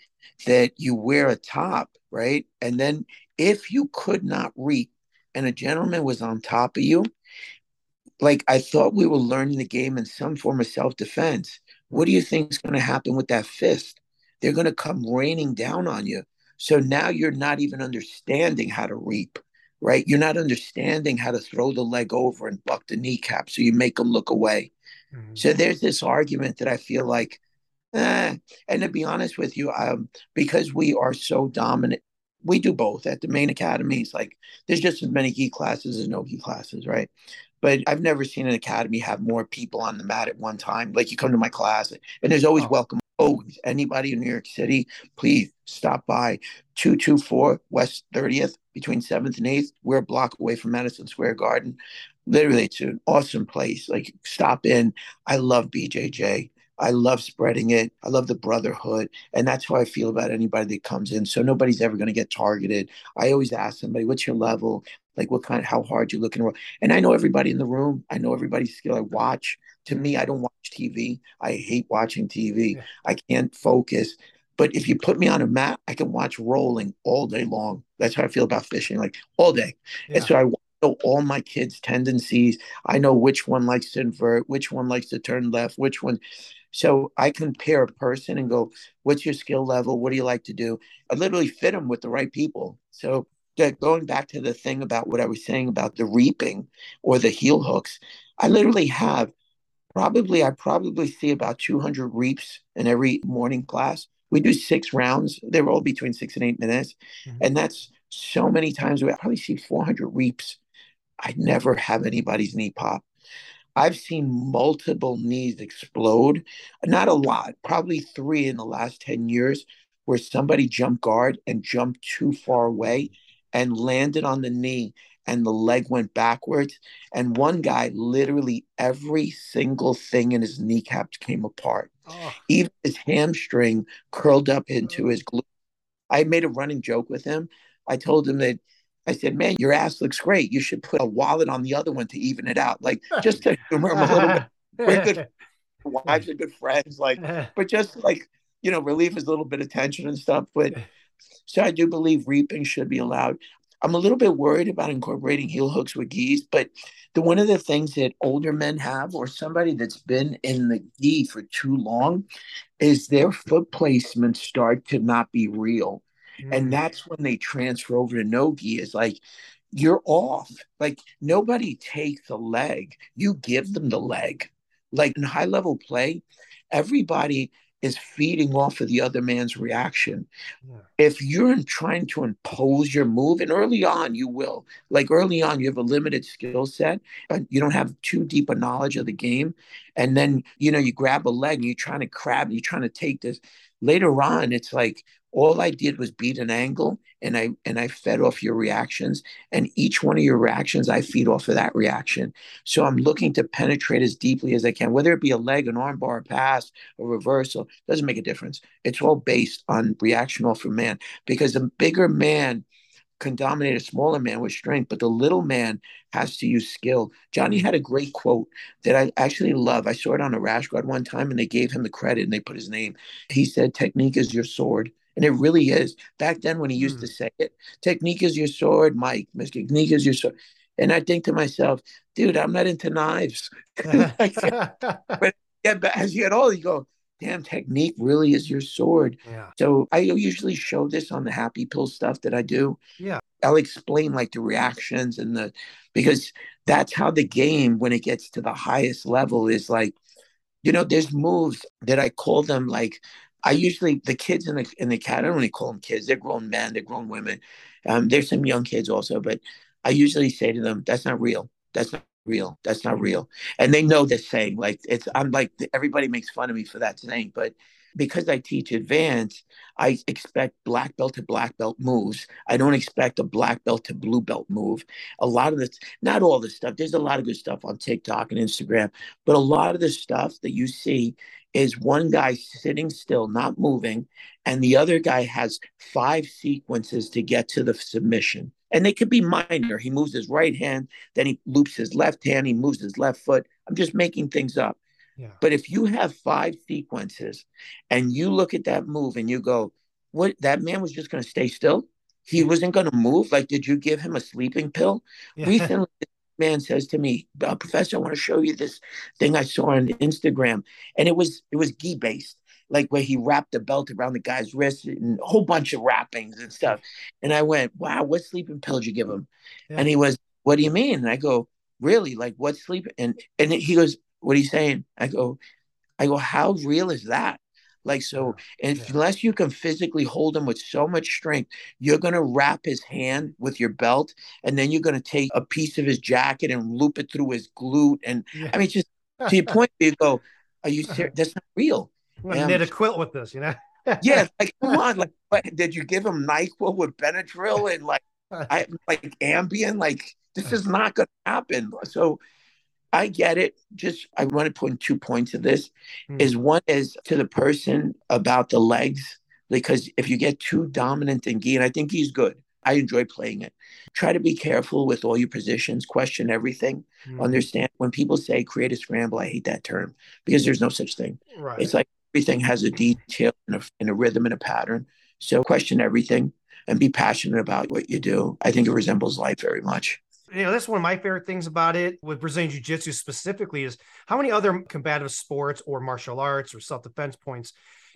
that you wear a top, right? And then if you could not reap and a gentleman was on top of you, like I thought we were learning the game in some form of self defense. What do you think is going to happen with that fist? They're going to come raining down on you. So now you're not even understanding how to reap right? You're not understanding how to throw the leg over and buck the kneecap, so you make them look away. Mm-hmm. So there's this argument that I feel like, eh. and to be honest with you, um, because we are so dominant, we do both at the main academies. Like there's just as many gi classes as no gi classes, right? But I've never seen an academy have more people on the mat at one time. Like you come to my class, and there's always oh. welcome Oh, always anybody in New York City, please stop by 224 West 30th between 7th and 8th. We're a block away from Madison Square Garden. Literally, it's an awesome place. Like, stop in. I love BJJ. I love spreading it. I love the brotherhood. And that's how I feel about anybody that comes in. So nobody's ever going to get targeted. I always ask somebody, what's your level? Like what kind, how hard you looking? And I know everybody in the room. I know everybody's skill. I watch. To me, I don't watch TV. I hate watching TV. Yeah. I can't focus. But if you put me on a mat, I can watch rolling all day long. That's how I feel about fishing, like all day. Yeah. And so I know all my kids' tendencies. I know which one likes to invert, which one likes to turn left, which one. So I compare a person and go, what's your skill level? What do you like to do? I literally fit them with the right people. So going back to the thing about what I was saying about the reaping or the heel hooks, I literally have probably, I probably see about 200 reaps in every morning class. We do six rounds. They're all between six and eight minutes. Mm-hmm. And that's so many times. We probably see 400 reaps. I never have anybody's knee pop. I've seen multiple knees explode. Not a lot, probably three in the last 10 years, where somebody jumped guard and jumped too far away and landed on the knee and the leg went backwards. And one guy, literally every single thing in his kneecap came apart. Oh. Even his hamstring curled up into oh. his glute. I made a running joke with him. I told him that I said, "Man, your ass looks great. You should put a wallet on the other one to even it out, like just to humor him a little bit. We're good wives are good friends, like, but just like you know, relieve his little bit of tension and stuff. But so I do believe reaping should be allowed. I'm a little bit worried about incorporating heel hooks with gis, but the one of the things that older men have, or somebody that's been in the gi for too long, is their foot placements start to not be real. Mm. And that's when they transfer over to no gi is like you're off. Like nobody takes a leg. You give them the leg. Like in high level play, everybody is feeding off of the other man's reaction. Yeah. If you're trying to impose your move, and early on you will, like early on, you have a limited skill set, but you don't have too deep a knowledge of the game. And then, you know, you grab a leg and you're trying to crab, you're trying to take this. Later on, it's like, all I did was beat an angle and I and I fed off your reactions. And each one of your reactions, I feed off of that reaction. So I'm looking to penetrate as deeply as I can, whether it be a leg, an armbar, a pass, a reversal, doesn't make a difference. It's all based on reaction off of man. Because the bigger man can dominate a smaller man with strength, but the little man has to use skill. Johnny had a great quote that I actually love. I saw it on a rash guard one time and they gave him the credit and they put his name. He said, Technique is your sword. And it really is. Back then, when he used mm. to say it, technique is your sword, Mike. Technique is your sword. And I think to myself, dude, I'm not into knives. but yeah, but as you get older, you go, damn, technique really is your sword. Yeah. So I usually show this on the happy pill stuff that I do. Yeah. I'll explain like the reactions and the because that's how the game, when it gets to the highest level, is like, you know, there's moves that I call them like I usually the kids in the in the cat. I don't really call them kids. They're grown men. They're grown women. Um, there's some young kids also, but I usually say to them, "That's not real. That's not real. That's not real." And they know this saying. Like it's I'm like everybody makes fun of me for that saying, but because I teach advanced, I expect black belt to black belt moves. I don't expect a black belt to blue belt move. A lot of this, not all this stuff. There's a lot of good stuff on TikTok and Instagram, but a lot of the stuff that you see is one guy sitting still, not moving, and the other guy has five sequences to get to the submission. And they could be minor. He moves his right hand, then he loops his left hand, he moves his left foot. I'm just making things up. Yeah. But if you have five sequences and you look at that move and you go, what that man was just going to stay still? He wasn't going to move. Like, did you give him a sleeping pill? Yeah. Recently, man says to me, uh, Professor, I want to show you this thing I saw on Instagram. And it was it was gi based, like where he wrapped a belt around the guy's wrist and a whole bunch of wrappings and stuff. And I went, Wow, what sleeping pill did you give him? Yeah. And he was, What do you mean? And I go, Really? Like what sleep? And and he goes, What are you saying? I go, I go, How real is that? Like so, yeah. unless you can physically hold him with so much strength, you're gonna wrap his hand with your belt, and then you're gonna take a piece of his jacket and loop it through his glute. And yeah. I mean, just to your point, you go, "Are you serious? That's not real." I'm knit a quilt with this, you know? yeah, like come on, like what, did you give him Nyquil with Benadryl and like I like Ambien? Like this is not gonna happen. So I get it. Just I want to point two points of this. Mm. Is one is to the person about the legs because if you get too dominant in gi, and I think he's good. I enjoy playing it. Try to be careful with all your positions, question everything. Mm. Understand when people say create a scramble, I hate that term because there's no such thing. Right. It's like everything has a detail and a, and a rhythm and a pattern. So question everything and be passionate about what you do. I think it resembles life very much you know that's one of my favorite things about it with brazilian jiu-jitsu specifically is how many other combative sports or martial arts or self-defense points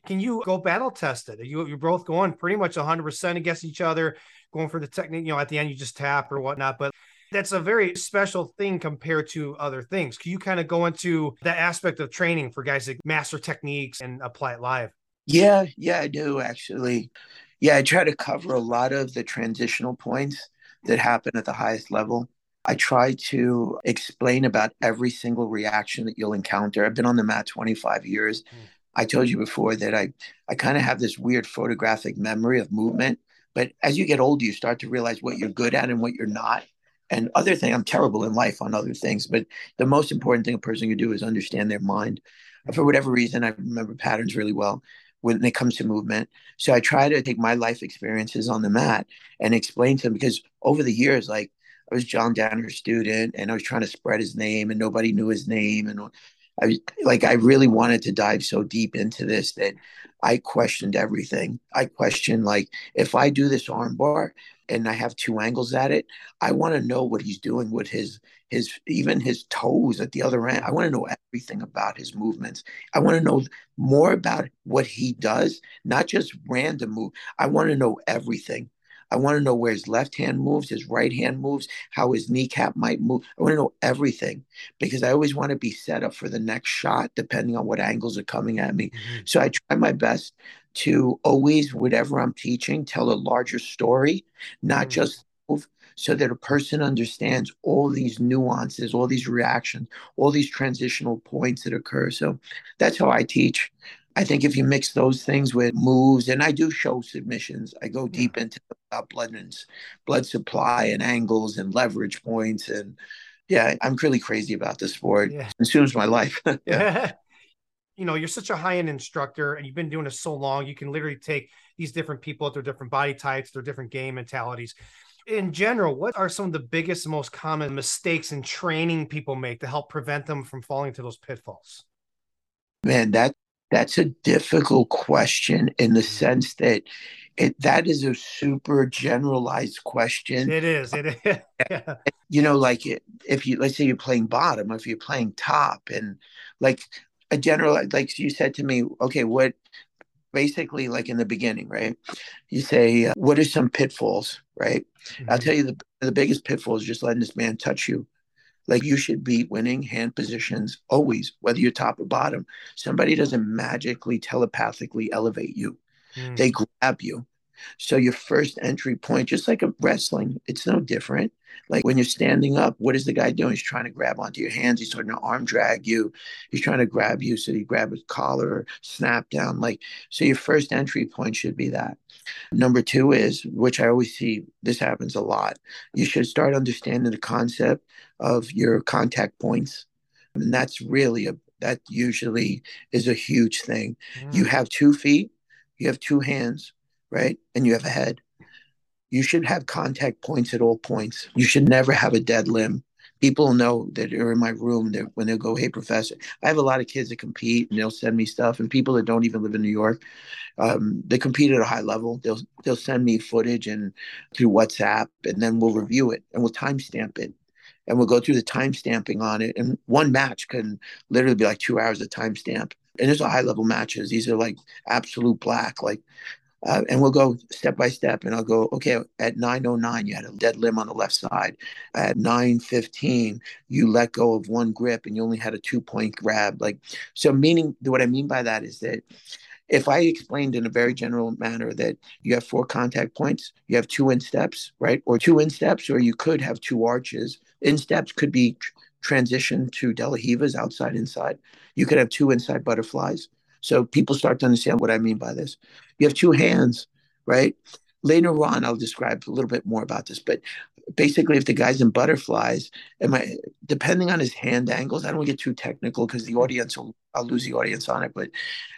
can you go battle tested you, you're both going pretty much 100% against each other going for the technique you know at the end you just tap or whatnot but that's a very special thing compared to other things. Can you kind of go into that aspect of training for guys to master techniques and apply it live? Yeah yeah i do actually. Yeah i try to cover a lot of the transitional points that happen at the highest level. I try to explain about every single reaction that you'll encounter. I've been on the mat 25 years. Mm. I told you before that I, I kind of have this weird photographic memory of movement. But as you get older, you start to realize what you're good at and what you're not. And other thing, I'm terrible in life on other things. But the most important thing a person can do is understand their mind. For whatever reason, I remember patterns really well when it comes to movement. So I try to take my life experiences on the mat and explain to them because over the years, like I was John Danaher's student and I was trying to spread his name and nobody knew his name. And I was like, I really wanted to dive so deep into this that I questioned everything. I questioned like, if I do this armbar and I have two angles at it, I want to know what he's doing with his his even his toes at the other end. I want to know everything about his movements. I want to know more about what he does, not just random move. I want to know everything. I want to know where his left hand moves, his right hand moves, how his kneecap might move. I want to know everything because I always want to be set up for the next shot depending on what angles are coming at me. Mm-hmm. So I try my best to always, whatever I'm teaching, tell a larger story, not mm-hmm. just move, so that a person understands all these nuances, all these reactions, all these transitional points that occur. So that's how I teach. I think if you mix those things with moves, and I do show submissions, I go deep into blood and blood supply and angles and leverage points, and yeah, I'm really crazy about this sport. Yeah. It consumes my life. yeah. you know, you're such a high end instructor, and you've been doing this so long. You can literally take these different people at their different body types, their different game mentalities. In general, what are some of the biggest, most common mistakes in training people make to help prevent them from falling into those pitfalls? Man, that that's a difficult question in the mm-hmm. sense that it that is a super generalized question. It is. It is. yeah. You know, like if you let's say you're playing bottom, if you're playing top, and like a general, like you said to me, okay, what basically like in the beginning, right? You say, uh, what are some pitfalls, right? Mm-hmm. I'll tell you the the biggest pitfall is just letting this man touch you. Like you should be winning hand positions always, whether you're top or bottom. Somebody doesn't magically telepathically elevate you. Mm. They grab you. So your first entry point, just like a wrestling, it's no different. Like when you're standing up, what is the guy doing? He's trying to grab onto your hands. He's starting to arm drag you. He's trying to grab you. So you grab his collar or snap down. Like, so your first entry point should be that. Number two is, which I always see, this happens a lot. You should start understanding the concept of your contact points. And that's really a, that usually is a huge thing. Mm. You have two feet, you have two hands, right? And you have a head. You should have contact points at all points. You should never have a dead limb. People know that are in my room that when they go, hey, professor, I have a lot of kids that compete and they'll send me stuff, and people that don't even live in New York, um, they compete at a high level. They'll they'll send me footage and through WhatsApp, and then we'll review it and we'll timestamp it and we'll go through the time stamping on it. And one match can literally be like two hours of timestamp. And there's a high level matches. These are like absolute black, like uh, and we'll go step by step and i'll go okay at 909 you had a dead limb on the left side. At 915 you let go of one grip and you only had a two point grab. Like so meaning what i mean by that is that if i explained in a very general manner that you have four contact points you have two insteps right? Or two insteps or you could have two arches. Insteps could be tr- transition to De La Rivas outside inside. You could have two inside butterflies so people start to understand what I mean by this. You have two hands, right? later on I'll describe a little bit more about this, but basically if the guy's in butterflies, am I depending on his hand angles, I don't want to get too technical because the audience will I'll lose the audience on it, but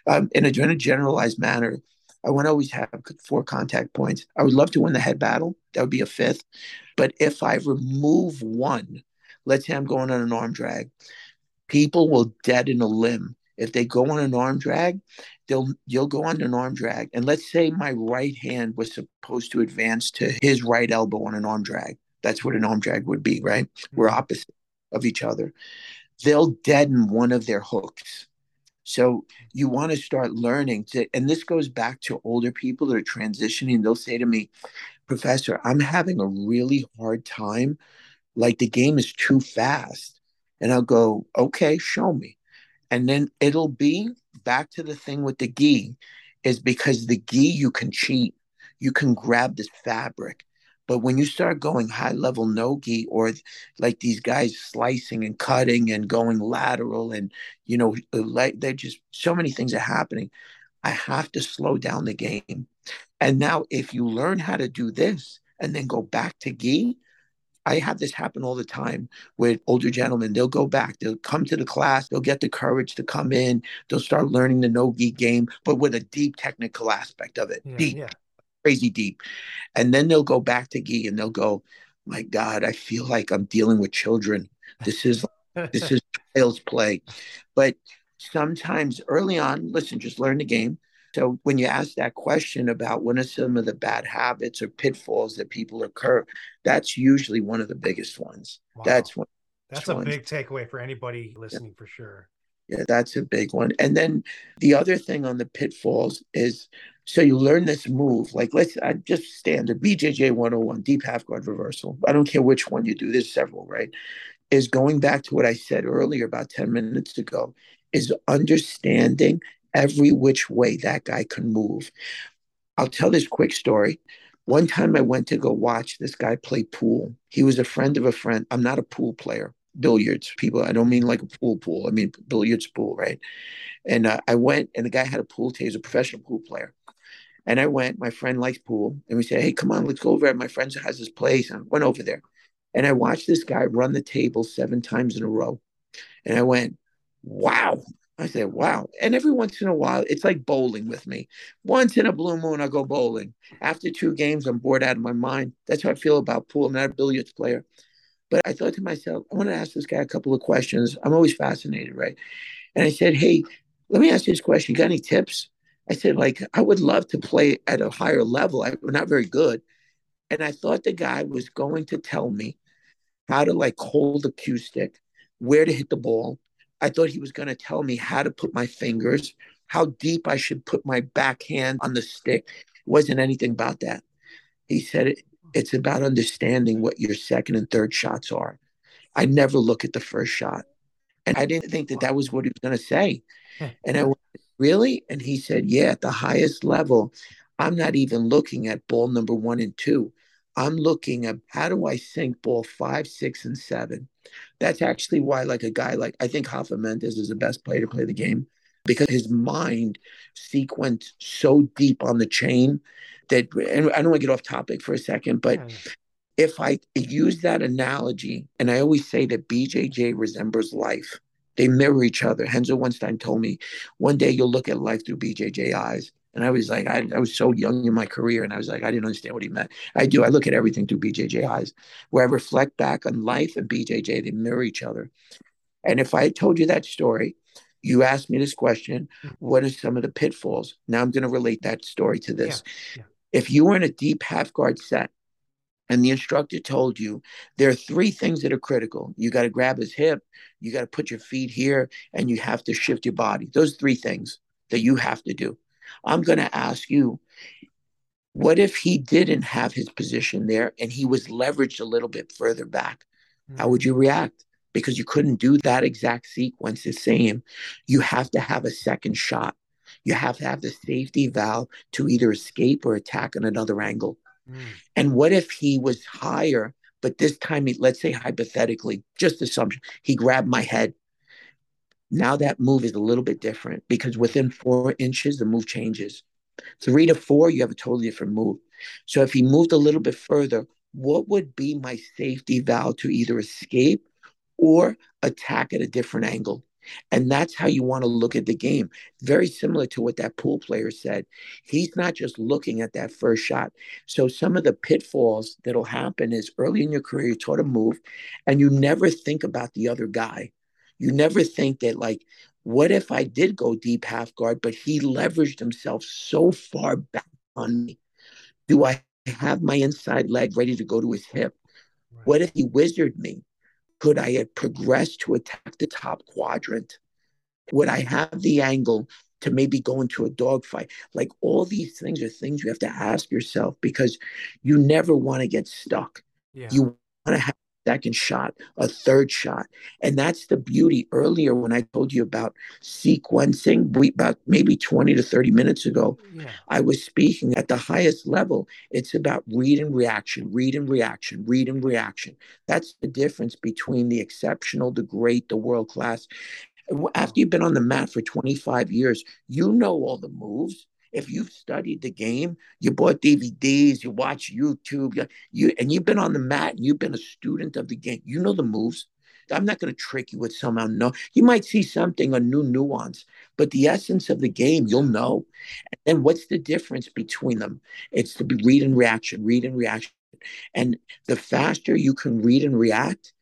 um, in a generalized manner, I want to always have four contact points. I would love to win the head battle. That would be a fifth. But if I remove one, let's say I'm going on an arm drag, people will deaden a limb. If they go on an arm drag, they'll you'll go on an arm drag. And let's say my right hand was supposed to advance to his right elbow on an arm drag. That's what an arm drag would be, right? We're mm-hmm. opposite of each other. They'll deaden one of their hooks. So you want to start learning to, and this goes back to older people that are transitioning. They'll say to me, Professor, I'm having a really hard time. Like the game is too fast. And I'll go, okay, show me. And then it'll be back to the thing with the gi is because the gi you can cheat. You can grab this fabric. But when you start going high level no gi or like these guys slicing and cutting and going lateral and you know uh, like they're just so many things are happening. I have to slow down the game. And now if you learn how to do this and then go back to gi, I have this happen all the time with older gentlemen. They'll go back, they'll come to the class, they'll get the courage to come in, they'll start learning the no gi game, but with a deep technical aspect of it. Yeah, deep, yeah. crazy deep. And then they'll go back to gi and they'll go, My God, I feel like I'm dealing with children. This is this is child's play. But sometimes early on, listen, just learn the game. So when you ask that question about what are some of the bad habits or pitfalls that people occur, that's usually one of the biggest ones. Wow. That's one. That's a ones. big takeaway for anybody listening yeah. for sure. Yeah, that's a big one. And then the other thing on the pitfalls is so you learn this move. Like let's I just stand standard BJJ 101, deep half guard reversal. I don't care which one you do, there's several, right? Is going back to what I said earlier about 10 minutes ago, is understanding every which way that guy can move. I'll tell this quick story. One time I went to go watch this guy play pool. He was a friend of a friend. I'm not a pool player, billiards people. I don't mean like a pool pool. I mean billiards pool, right? And uh, I went, and the guy had a pool table. He's a professional pool player. And I went. My friend likes pool, and we said, "Hey, come on, let's go over. There. My friend has this place." And I went over there, and I watched this guy run the table seven times in a row. And I went, "Wow, I said, wow. And every once in a while, it's like bowling with me. Once in a blue moon, I go bowling. After two games, I'm bored out of my mind. That's how I feel about pool. I'm not a billiards player. But I thought to myself, I want to ask this guy a couple of questions. I'm always fascinated, right? And I said, hey, let me ask you this question. You got any tips? I said, like, I would love to play at a higher level. I'm not very good. And I thought the guy was going to tell me how to like hold a cue stick, where to hit the ball, I thought he was going to tell me how to put my fingers, how deep I should put my backhand on the stick. It wasn't anything about that. He said it, it's about understanding what your second and third shots are. I never look at the first shot. And I didn't think that that was what he was going to say. And I went, really? And he said, yeah, at the highest level, I'm not even looking at ball number one and two. I'm looking at how do I sink ball five, six, and seven. That's actually why, like a guy like I think Rafa Mendes is the best player to play the game because his mind sequenced so deep on the chain that and I don't want to get off topic for a second, but yeah. if I use that analogy, and I always say that BJJ resembles life, they mirror each other. Renzo Weinstein told me one day you'll look at life through BJJ eyes. And I was like, I, I, was so young in my career, and I was like, I didn't understand what he meant. I do. I look at everything through BJJ eyes, where I reflect back on life and BJJ. They mirror each other. And if I told you that story, you asked me this question: mm-hmm. What are some of the pitfalls? Now I'm going to relate that story to this. Yeah, yeah. If you were in a deep half guard set, and the instructor told you there are three things that are critical. You got to grab his hip, you got to put your feet here, and you have to shift your body. Those three things that you have to do. I'm going to ask you what if he didn't have his position there and he was leveraged a little bit further back? How would you react? Because you couldn't do that exact sequence the same. You have to have a second shot. You have to have the safety valve to either escape or attack on another angle. Mm. And what if he was higher, but this time, he, let's say hypothetically, just assumption, he grabbed my head now that move is a little bit different because within four inches, the move changes. Three to four, you have a totally different move. So if he moved a little bit further, what would be my safety valve to either escape or attack at a different angle? And that's how you want to look at the game. Very similar to what that pool player said. He's not just looking at that first shot. So, some of the pitfalls that'll happen is early in your career, you're taught to move and you never think about the other guy. You never think that, like, what if I did go deep half guard, but he leveraged himself so far back on me? Do I have my inside leg ready to go to his hip? Right. What if he wizarded me? Could I have progressed to attack the top quadrant? Would I have the angle to maybe go into a dogfight? Like all these things are things you have to ask yourself because you never want to get stuck. Yeah. You want to have second shot, a third shot. And that's the beauty. Earlier, when I told you about sequencing, we, about maybe 20 to 30 minutes ago, yeah. I was speaking at the highest level. It's about read and reaction, read and reaction, read and reaction. That's the difference between the exceptional, the great, the world class. After you've been on the mat for 25 years, you know all the moves if you've studied the game, you bought DVDs, you watch YouTube, you, you and you've been on the mat and you've been a student of the game. You know the moves. I'm not going to trick you with some unknown. You might see something, a new nuance, but the essence of the game, you'll know. And what's the difference between them? It's to be read and reaction, read and reaction. And the faster you can read and react,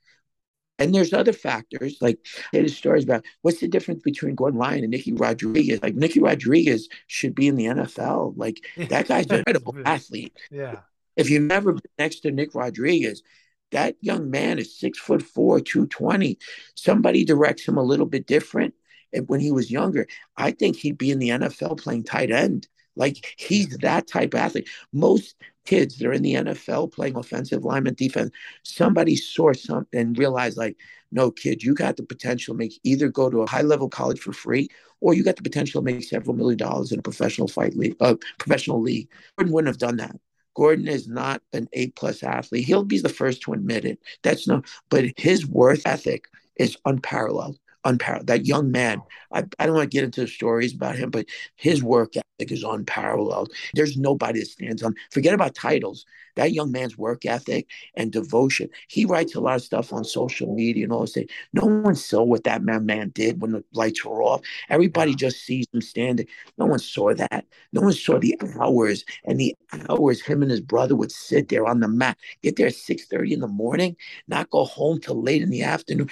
and there's other factors, like there's stories about what's the difference between Gordon Ryan and Nicky Rodriguez. Like Nicky Rodriguez should be in the NFL. Like that guy's an incredible athlete. Yeah. If you've never been next to Nick Rodriguez, that young man is six foot four, 220. Somebody directs him a little bit different And when he was younger. I think he'd be in the NFL playing tight end. Like he's that type of athlete. Most kids that are in the NFL playing offensive lineman defense, somebody saw something and realized like, no, kid, you got the potential to make either go to a high level college for free, or you got the potential to make several million dollars in a professional fight league, uh, professional league. Gordon wouldn't have done that. Gordon is not an A plus athlete. He'll be the first to admit it. That's no, but his worth ethic is unparalleled unparalleled. That young man, I, I don't want to get into the stories about him, but his work ethic is unparalleled. There's nobody that stands on, forget about titles. That young man's work ethic and devotion. He writes a lot of stuff on social media and all this. Thing. No one saw what that man, man did when the lights were off. Everybody just sees him standing. No one saw that. No one saw the hours and the hours him and his brother would sit there on the mat, get there at 6.30 in the morning, not go home till late in the afternoon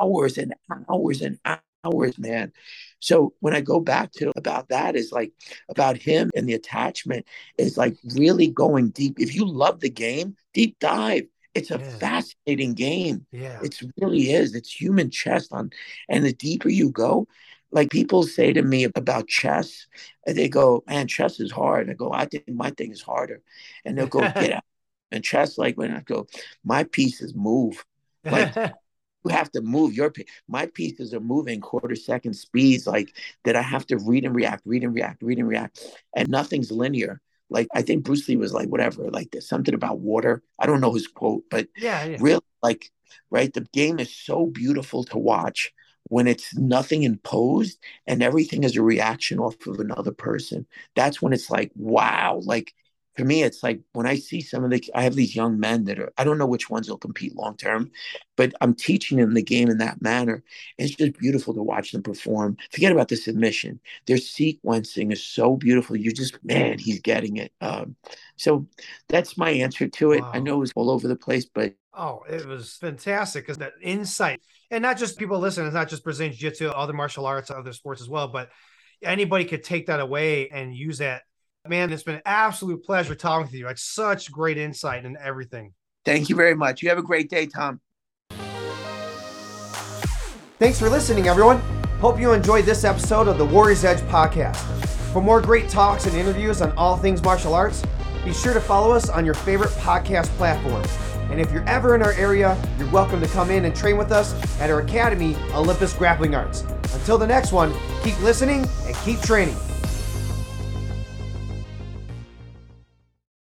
hours and hours and hours, man. So when I go back to about that is like about him and the attachment is like really going deep. If you love the game, deep dive. It's a yeah. fascinating game. Yeah. It really is. It's human chess on and the deeper you go, like people say to me about chess, they go, Man, chess is hard. I go, I think my thing is harder. And they'll go, get out. And chess, like when I go, my pieces move. Like you have to move your my pieces are moving quarter second speeds like that i have to read and react read and react read and react and nothing's linear. Like i think bruce lee was like whatever like there's something about water. I don't know his quote but yeah, yeah. really like right the game is so beautiful to watch when it's nothing imposed and everything is a reaction off of another person. That's when it's like wow like for me, it's like when I see some of the, I have these young men that are, I don't know which ones will compete long term, but I'm teaching them the game in that manner. And it's just beautiful to watch them perform. Forget about the submission. Their sequencing is so beautiful. You just, man, he's getting it. Um, so that's my answer to it. Wow. I know it was all over the place, but. Oh, it was fantastic because that insight, and not just people listening, it's not just Brazilian Jiu Jitsu, other martial arts, other sports as well, but anybody could take that away and use that Man, it's been an absolute pleasure talking with you. It's such great insight and everything. Thank you very much. You have a great day, Tom. Thanks for listening, everyone. Hope you enjoyed this episode of the Warriors Edge podcast. For more great talks and interviews on all things martial arts, be sure to follow us on your favorite podcast platforms. And if you're ever in our area, you're welcome to come in and train with us at our academy, Olympus Grappling Arts. Until the next one, keep listening and keep training.